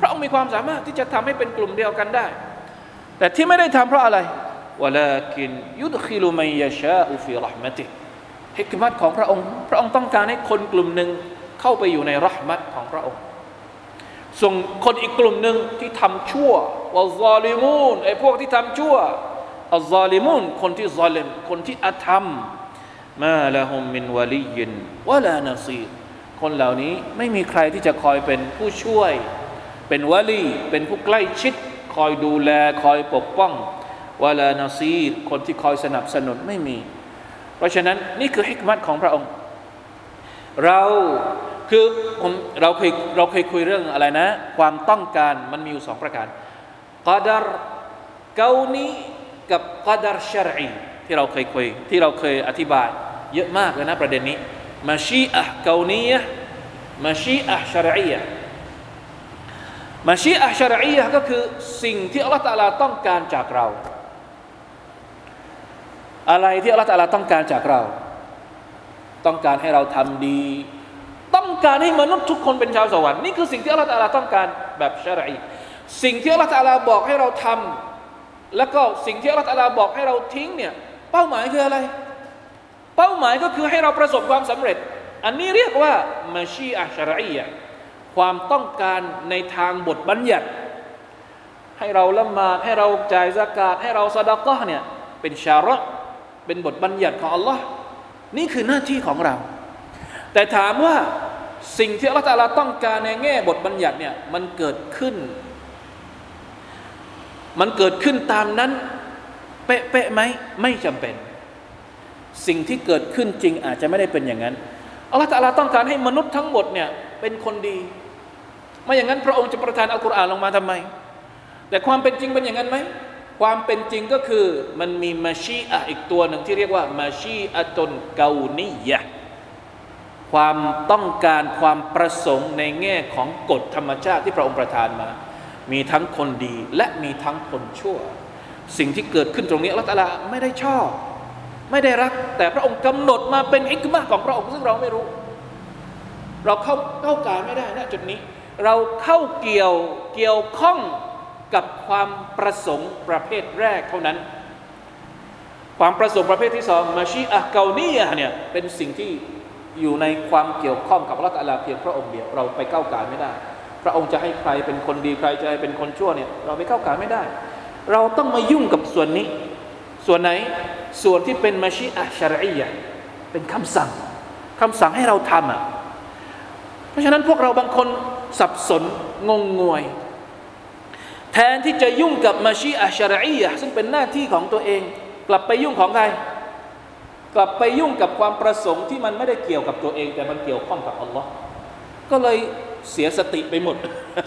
พระองค์มีความสามารถที่จะทำให้เป็นกลุ่มเดียวกันได้ แต่ที่ไม่ได้ทำเพราะอะไรวลากินยุดคิลุมัยยาชาอุฟิรหมติฮิกมัตของพระองค์ พระองค์ต้องการให้คนกลุ่มหนึ่งเข้าไปอยู่ในรหมัตของพระองค์ ส่งคนอีกกลุ่มหนึ่งที่ทำชั่ววะซาลิมูนไอ้พวกที่ทำชั่วอัลซาลิมูนคนที่ซาลิมคนที่อธรรม มาละฮุมมินวะลียินวะลานาซีคนเหล่านี้ไม่มีใครที่จะคอยเป็นผู้ช่วย เป็นวะลีเป็นผู้ใกล้ชิด คอยดูแลคอยปกป้องวะลานาซีคนที่คอยสนับสนุนไม่มี เพราะฉะนั้นนี่คือฮิกมัตของพระองค์ เราคือผมเราเคยเราเคยคุยเรื่องอะไรนะ ความต้องการมันมีอยู่สองประการกาดารเกานีกับกาดารชรอีที่เราเคยคุยที่เราเคยอธิบาย เยอะมากเลยนะประเด็นนี้มาชีอะเกานียะมาชีอะชรอียะมาชีอะชรอียะก็คือสิ่งที่อัลลอฮฺตาลาต้องการจากเรา อะไรที่อัลลอฮฺตาลาต้องการจากเรา ต้องการให้เราทำดี ต้องการให้มนุษย์ทุกคนเป็นชาวสวรรค์นี่คือสิ่งที่อัลลอฮฺตาลาต้องการแบบชรอีสิ่งที่อัลลอฮฺตาลาบอกให้เราทำแล้วก็สิ่งที่อัลลอฮฺตาลาบอกให้เราทิ้งเนี่ยเป้าหมายคืออะไร เป้าหมายก็คือให้เราประสบความสำเร็จ อันนี้เรียกว่ามาชีอะชรอียะความต้องการในทางบทบัญญัติ ให้เราละหมาดให้เราจ่ายสกาดให้เราสดากะเนี่ยเป็นชาระเป็นบทบัญญัติของอัลลอฮ์นี่คือหน้าที่ของเรา แต่ถามว่าสิ่งที่อัลลอฮฺตาลาต้องการในแง่บทบัญญัติเนี่ยมันเกิดขึ้น มันเกิดขึ้นตามนั้น เป๊ะๆไหมไม่จำเป็น สิ่งที่เกิดขึ้นจริงอาจจะไม่ได้เป็นอย่างนั้นอัลลอฮฺตาลาต้องการให้มนุษย์ทั้งหมดเนี่ยเป็นคนดี ไม่อย่างนั้นพระองค์จะประทานอัลกุรอานลงมาทำไม แต่ความเป็นจริงเป็นอย่างนั้นไหมความเป็นจริงก็คือมันมีมาชีอะอีกตัวหนึ่งที่เรียกว่ามาชีอะตนเกานียะความต้องการความประสงค์ในแง่ของกฎธรรมชาติที่พระองค์ประทานมา มีทั้งคนดีและมีทั้งคนชั่ว สิ่งที่เกิดขึ้นตรงนี้อัลลอฮฺไม่ได้ชอบ ไม่ได้รัก แต่พระองค์กำหนดมาเป็นอิกมะของพระองค์ซึ่งเราไม่รู้ เราเข้าเข้ากายไม่ได้นะจุดนี้ เราเข้าเกี่ยวเกี่ยวข้องกับความประสงค์ประเภทแรกเท่านั้น ความประสงค์ประเภทที่สองมาชีอะเกาเนียเนี่ยเป็นสิ่งที่อยู่ในความเกี่ยวข้องกับรัตอัลาเพียงพระองค์เดียวเราไปก้าวไก่ไม่ได้ พระองค์จะให้ใครเป็นคนดีใครจะให้เป็นคนชั่วเนี่ยเราไปก้าวไก่ไม่ได้ เราต้องมายุ่งกับส่วนนี้ ส่วนไหนส่วนที่เป็นมาชีอะชารียะเป็นคำสั่งคำสั่งให้เราทำอะเพราะฉะนั้นพวกเราบางคนสับสนงงงวย แทนที่จะยุ่งกับมาชีอะชารียะซึ่งเป็นหน้าที่ของตัวเอง กลับไปยุ่งของใครกลับไปยุ่งกับความประสงค์ที่มันไม่ได้เกี่ยวกับตัวเอง แต่มันเกี่ยวข้องกับอัลลอฮ์ก็เลยเสียสติไปหมด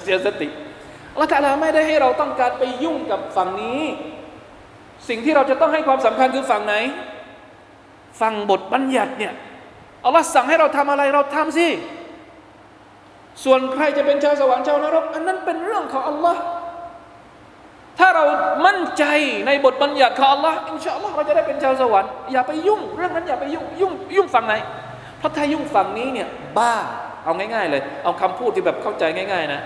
เสียสติอัลลอฮฺไม่ได้ให้เราต้องการไปยุ่งกับฝั่งนี้ สิ่งที่เราจะต้องให้ความสำคัญคือฝั่งไหน ฝั่งบทบัญญัติเนี่ยอัลลอฮ์สั่งให้เราทำอะไรเราทำสิ ส่วนใครจะเป็นชาวสวรรค์ชาวนรก อันนั้นเป็นเรื่องของอัลลอฮ์ถ้าเรามั่นใจในบทบัญญัติของ Allah อินชาอัลลอฮ์เราจะได้เป็นชาวสวรรค์อย่าไปยุ่ง เรื่องนั้นอย่าไปยุ่งยุ่งยุ่งฝั่งไหน เพราะถ้ายุ่งฝั่งนี้เนี่ยบ้าเอาง่ายๆเลย เอาคำพูดที่แบบเข้าใจง่าย ๆ นะ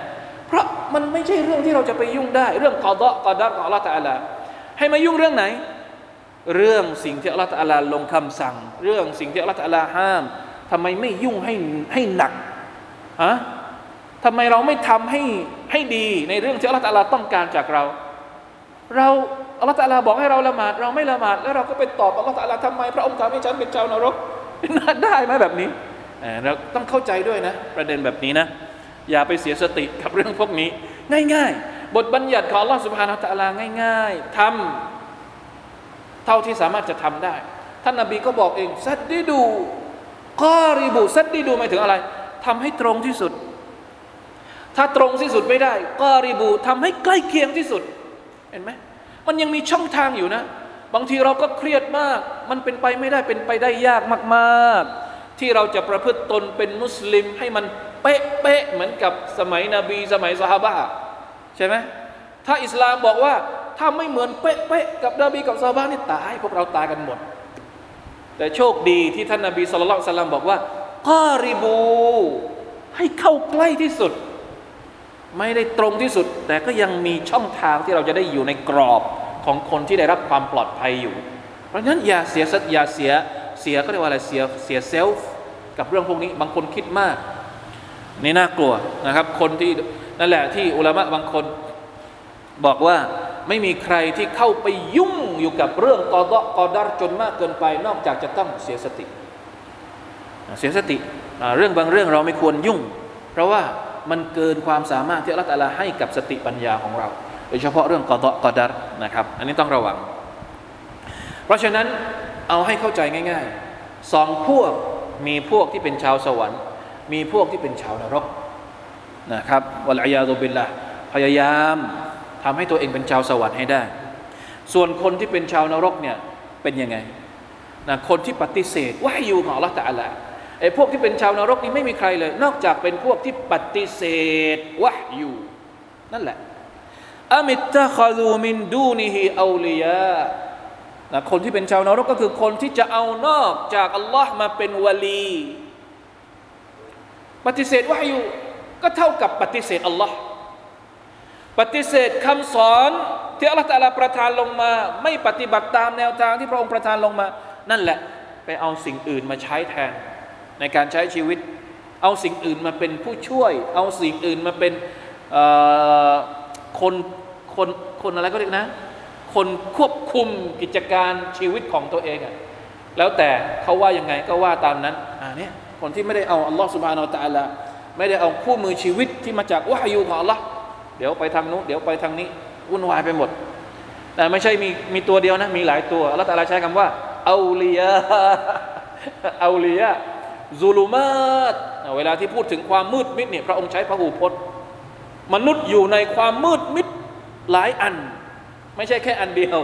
เพราะมันไม่ใช่เรื่องที่เราจะไปยุ่งได้ เรื่องกอดะกอดัรของ Allah ตะอัลา ให้มายุ่งเรื่องไหน เรื่องสิ่งที่ Allah ตะอัลาลงคำสั่ง เรื่องสิ่งที่ Allah ตะอัลาห้ามทำไมไม่ยุ่งให้ให้หนักฮะทำไมเราไม่ทำให้ให้ดีในเรื่องที่ Allah ตะอัลาต้องการจากเรา เราอัลลอฮฺตาลาบอกให้เราละหมาด เราไม่ละหมาดแล้วเราก็ไปตอบอัลลอฮฺตาลาทำไม พระองค์ทำให้ฉันเป็นชาวนรกได้ไหมแบบนี้เราต้องเข้าใจด้วยนะ ประเด็นแบบนี้นะ อย่าไปเสียสติกับเรื่องพวกนี้ ง่าย ๆ บทบัญญัติของอัลลอฮฺสุบฮานาตะลาง่าย ๆทำเท่าที่สามารถจะทำได้ ท่านนาบีก็บอกเองซัดดีดูกอริบุซัดดีดูหมายถึงอะไรทำให้ตรงที่สุด ถ้าตรงที่สุดไม่ได้กอริบูทำให้ใกล้เคียงที่สุด เห็นไหมมันยังมีช่องทางอยู่นะ บางทีเราก็เครียดมาก มันเป็นไปไม่ได้เป็นไปได้ยากมากๆ ที่เราจะประพฤติตนเป็นมุสลิมให้มันเป๊ะๆเหมือนกับสมัยนบีสมัยสฮาบะ ใช่ไหมถ้าอิสลามบอกว่า ถ้าไม่เหมือนเป๊ะๆกับนบีกับซาบะนี่ตายพวกเราตายกันหมด แต่โชคดีที่ท่านนบีสุลต่านบอกว่ากอริบู ให้เข้าใกล้ที่สุด ไม่ได้ตรงที่สุด แต่ก็ยังมีช่องทางที่เราจะได้อยู่ในกรอบของคนที่ได้รับความปลอดภัยอยู่ เพราะฉะนั้นอย่าเสียสัตอย่าเสียเสียก็เรียกว่าอะไรเสียเสียเซลฟ์กับเรื่องพวกนี้บางคนคิดมาก นี่น่ากลัวนะครับ คนที่ นั่นแหละที่อุลามะบางคนบอกว่าไม่มีใครที่เข้าไปยุ่งอยู่กับเรื่องกอดกอดารจนมากเกินไป นอกจากจะต้องเสียสติ เสียสติเรื่องบางเรื่องเราไม่ควรยุ่ง เพราะว่ามันเกินความสามารถที่อัลลอฮฺให้กับสติปัญญาของเรา โดยเฉพาะเรื่องกอดกอดัรนะครับ อันนี้ต้องระวัง เพราะฉะนั้นเอาให้เข้าใจง่ายๆสองพวกมีพวกที่เป็นชาวสวรรค์ มีพวกที่เป็นชาวนรก นะครับวะลัยาตุบิลละพยายามทำให้ตัวเองเป็นชาวสวรรค์ให้ได้ ส่วนคนที่เป็นชาวนรกเนี่ยเป็นยังไงนะคนที่ปฏิเสธว่าอยู่ของลลอฮฺตะอัลลไอ้พวกที่เป็นชาวนรกนี่ไม่มีใครเลย นอกจากเป็นพวกที่ปฏิเสธวะอยู่นั่นแหละอามิตตะคาลูมินดูนิฮิอูลียานะคนที่เป็นชาวนรกก็คือคนที่จะเอานอกจากอัลลอฮ์มาเป็นวลี ปฏิเสธวะอยู่ ก็เท่ากับปฏิเสธอัลลอฮ์ปฏิเสธคำสอนที่อัลลอฮฺตะลาประทานลงมา ไม่ปฏิบัติตามแนวทางที่พระองค์ประทานลงมา นั่นแหละไปเอาสิ่งอื่นมาใช้แทน ในการใช้ชีวิต เอาสิ่งอื่นมาเป็นผู้ช่วย เอาสิ่งอื่นมาเป็นคนคนคนอะไรก็เรียกนะ คนควบคุมกิจการชีวิตของตัวเองอะแล้วแต่เขาว่ายังไงก็ว่าตามนั้นอ่าเนี่ยคนที่ไม่ได้เอาอัลลอฮ์สุบฮานาอัลตะลา ไม่ได้เอาคู่มือชีวิตที่มาจากวะฮยูของอัลลอฮ์เดี๋ยวไปทางนู้นเดี๋ยวไปทางนี้วุ่นวายไปหมด แต่ไม่ใช่มีมีตัวเดียวนะ มีหลายตัวอัลลอฮ์ตะอาลาใช้คำว่าเอาลียเอาลียซูลูมาตเวลาที่พูดถึงความมืดมิดเนี่ยพระองค์ใช้พระหูพจน์ มนุษย์อยู่ในความมืดมิดหลายอัน ไม่ใช่แค่อันเดียว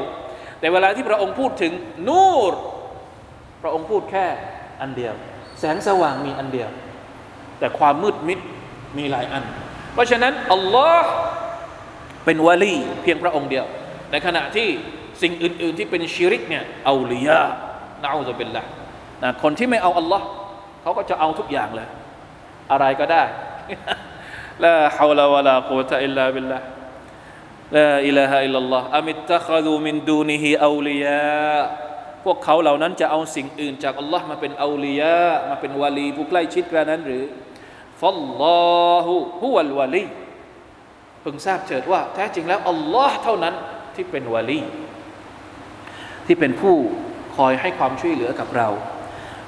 แต่เวลาที่พระองค์พูดถึงนูรพระองค์พูดแค่อันเดียว แสงสว่างมีอันเดียว แต่ความมืดมิดมีหลายอัน เพราะฉะนั้นอัลลอฮ์เป็นวาลีเพียงพระองค์เดียว ในขณะที่สิ่งอื่น ๆ ที่เป็น شرك เนี่ย أولياء نعوذ بالله นะคนที่ไม่เอาอัลลอฮ์เขาก็จะเอาทุกอย่างเลย อะไรก็ได้لا حول ولا قوة إلا بالله لا إله إلا الله أم اتخذوا من دونه أولياء พวกเขาเหล่านั้นจะเอาสิ่งอื่นจากอัลลอฮ์มาเป็น أولياء มาเป็น ولي ผู้ใกล้ชิดกระนั้นหรือ فاللهอฮุฮุวัลวาลีเพึงทราบเถิดว่าแท้จริงแล้วอัลลอฮ์เท่านั้นที่เป็นวาลีที่เป็นผู้คอยให้ความช่วยเหลือกับเรา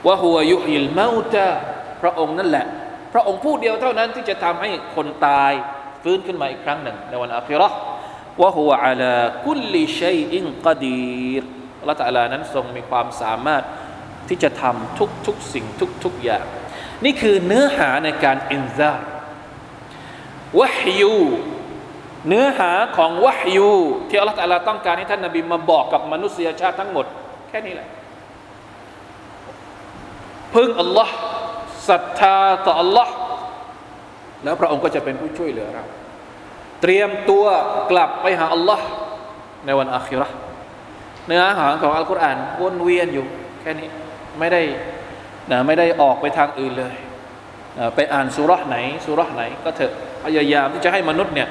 ว่าหัวยุฮิลเมาตะพระองค์นั่นแหละ พระองค์ผู้เดียวเท่านั้นที่จะทำให้คนตายฟื้นขึ้นมาอีกครั้งหนึ่งในวันอาคิเราะห์ว่าหัวอัลาคุลลิชัยอินกดีร ลลอฮฺตะอาลานั้นทรงมีความสามารถที่จะทำทุกทุกสิ่งทุกทุกอย่าง นี่คือเนื้อหาในการอินซาวะฮยูเนื้อหาของวะฮยูที่อัลลอฮฺตะอาลาต้องการให้ท่านนบีมาบอกกับมนุษยชาติทั้งหมด แค่นี้แหละ พึ่งอัลลอฮ์ศรัทธาต่ออัลลอฮ์แล้วพระองค์ก็จะเป็นผู้ช่วยเหลือเรา เตรียมตัวกลับไปหาอัลลอฮ์ในวันอาคิรา์ เนื้อหาของอัลกุรอานวนเวียนอยู่แค่นี้ไม่ได้นะไม่ได้ออกไปทางอื่นเลยนะไปอ่านสุราะห์ไหนสุราะห์ไหน ก็เถอะพยายามที่จะให้มนุษย์เนี่ย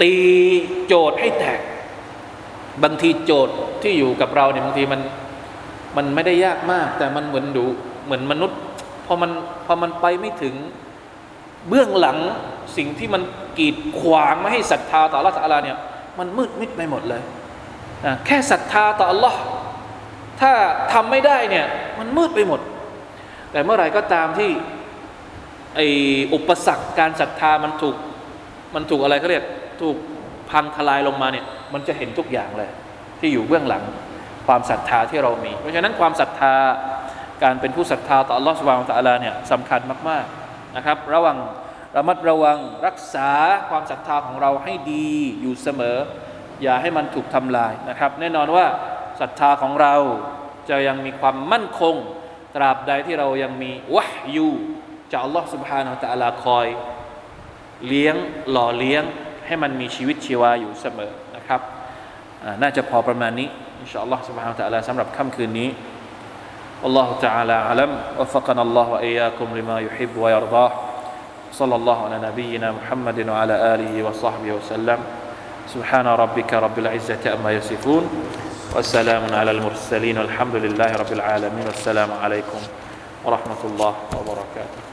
ตีโจทย์ให้แตก บางทีโจทย์ที่อยู่กับเราเนี่ยบางทีมันมันไม่ได้ยากมาก แต่มันเหมือนดูเหมือนมนุษย์พอมันพอมันไปไม่ถึงเบื้องหลังสิ่งที่มันกีดขวางไม่ให้ศรัทธาต่อ Allah ตอาลาเนี่ยมันมืดมิดไปหมดเลย แค่ศรัทธาต่อ Allah ถ้าทำไม่ได้เนี่ยมันมืดไปหมด แต่เมื่อไหร่ก็ตามที่ไออุปสรรคการศรัทธามันถูกมันถูกอะไรเขาเรียกถูกพังทลายลงมาเนี่ยมันจะเห็นทุกอย่างเลย ที่อยู่เบื้องหลังความศรัทธาที่เรามี เพราะฉะนั้นความศรัทธาการเป็นผู้ศรัทธาต่อ Allah สุบฮานตะอาลาเนี่ยสำคัญมากๆนะครับ ระวังระมัดระวังรักษาความศรัทธาของเราให้ดีอยู่เสมอ อย่าให้มันถูกทำลายนะครับ แน่นอนว่าศรัทธาของเราจะยังมีความมั่นคง ตราบใดที่เรายังมีวะฮยูจาก Allah سبحانه และ تعالى คอยเลี้ยงหล่อเลี้ยงให้มันมีชีวิตชีวาอยู่เสมอนะครับน่าจะพอประมาณนี้อินชาอัลลอฮ์ سبحانه และ تعالى สำหรับค่ำคืนนี้ والله تعالى أعلم وفقنا الله وإياكم لما يحب ويرضاه صلى الله على نبينا محمد وعلى آله وصحبه وسلم سبحان ربك رب العزة أما يصفون والسلام على المرسلين والحمد لله رب العالمين والسلام عليكم ورحمة الله وبركاته.